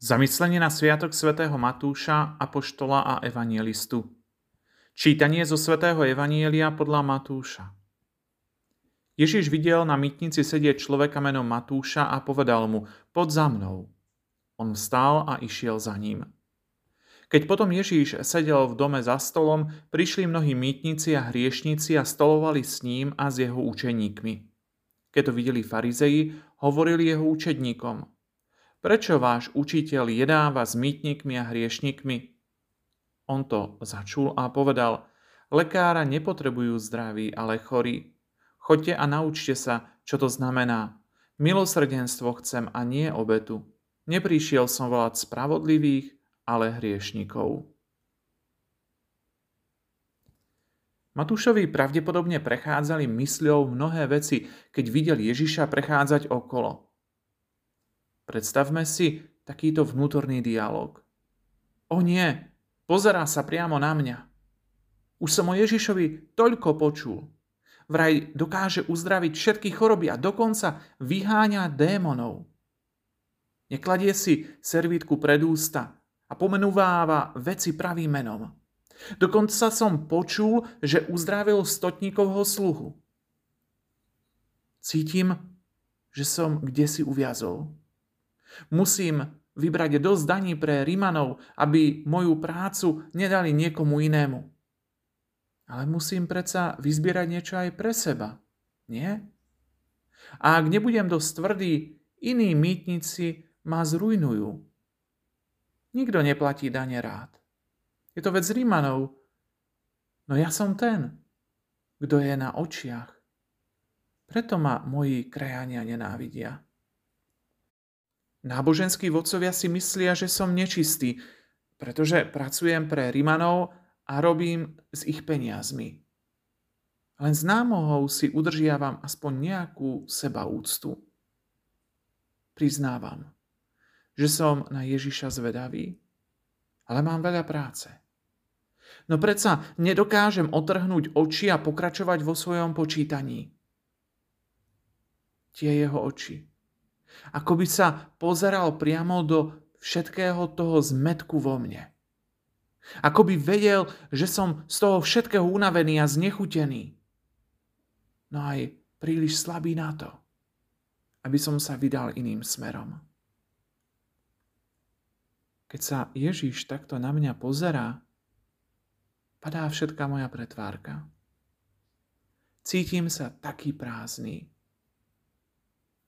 Zamyslenie na Sviatok svätého Matúša, Apoštola a Evangelistu. Čítanie zo svätého Evanielia podľa Matúša. Ježiš videl na mytnici sedieť človeka menom Matúša a povedal mu, pod za mnou. On vstal a išiel za ním. Keď potom Ježíš sedel v dome za stolom, prišli mnohí mýtnici a hriešnici a stolovali s ním a s jeho učeníkmi. Keď to videli farizeji, hovorili jeho učedníkom – Prečo váš učiteľ jedáva s mýtnikmi a hriešnikmi? On to začul a povedal, lekára nepotrebujú zdraví, ale chorí. Choďte a naučte sa, čo to znamená. Milosrdenstvo chcem a nie obetu. Neprišiel som volať spravodlivých, ale hriešnikov. Matúšovi pravdepodobne prechádzali mysľou mnohé veci, keď videl Ježiša prechádzať okolo. Predstavme si takýto vnútorný dialog. O nie, pozerá sa priamo na mňa. Už som o Ježišovi toľko počul. Vraj dokáže uzdraviť všetky choroby a dokonca vyháňa démonov. Nekladie si servítku pred ústa a pomenúváva veci pravým menom. Dokonca som počul, že uzdravil stotníkovho sluhu. Cítim, že som kde si uviazol. Musím vybrať dosť daní pre Rimanov, aby moju prácu nedali niekomu inému. Ale musím predsa vyzbierať niečo aj pre seba, nie? A ak nebudem dosť tvrdý, iní mýtnici ma zrujnujú. Nikto neplatí dane rád. Je to vec Rímanov. No ja som ten, kto je na očiach. Preto ma moji krajania nenávidia. Náboženskí vodcovia si myslia, že som nečistý, pretože pracujem pre Rimanov a robím s ich peniazmi. Len z námohou si udržiavam aspoň nejakú sebaúctu. Priznávam, že som na Ježiša zvedavý, ale mám veľa práce. No predsa nedokážem otrhnúť oči a pokračovať vo svojom počítaní. Tie jeho oči ako by sa pozeral priamo do všetkého toho zmetku vo mne. Ako by vedel, že som z toho všetkého unavený a znechutený. No aj príliš slabý na to, aby som sa vydal iným smerom. Keď sa Ježiš takto na mňa pozerá, padá všetká moja pretvárka. Cítim sa taký prázdny.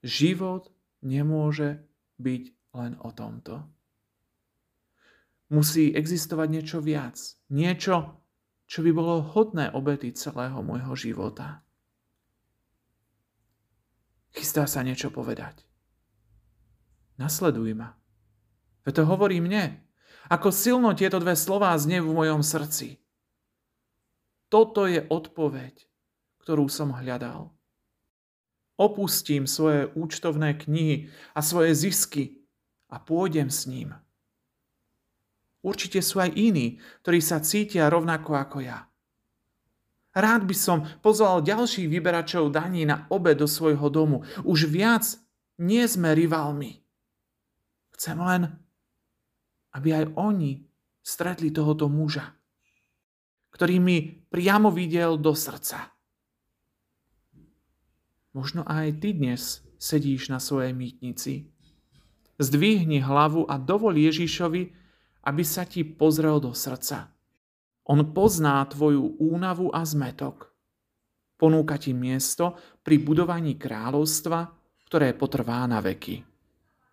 Život nemôže byť len o tomto. Musí existovať niečo viac. Niečo, čo by bolo hodné obety celého môjho života. Chystá sa niečo povedať. Nasleduj ma. Veď to hovorí mne. Ako silno tieto dve slová znie v mojom srdci. Toto je odpoveď, ktorú som hľadal. Opustím svoje účtovné knihy a svoje zisky a pôjdem s ním. Určite sú aj iní, ktorí sa cítia rovnako ako ja. Rád by som pozval ďalších vyberačov daní na obe do svojho domu. Už viac nie sme rivalmi. Chcem len, aby aj oni stretli tohoto muža, ktorý mi priamo videl do srdca. Možno aj ty dnes sedíš na svojej mýtnici. Zdvihni hlavu a dovol Ježišovi, aby sa ti pozrel do srdca. On pozná tvoju únavu a zmetok. Ponúka ti miesto pri budovaní kráľovstva, ktoré potrvá na veky.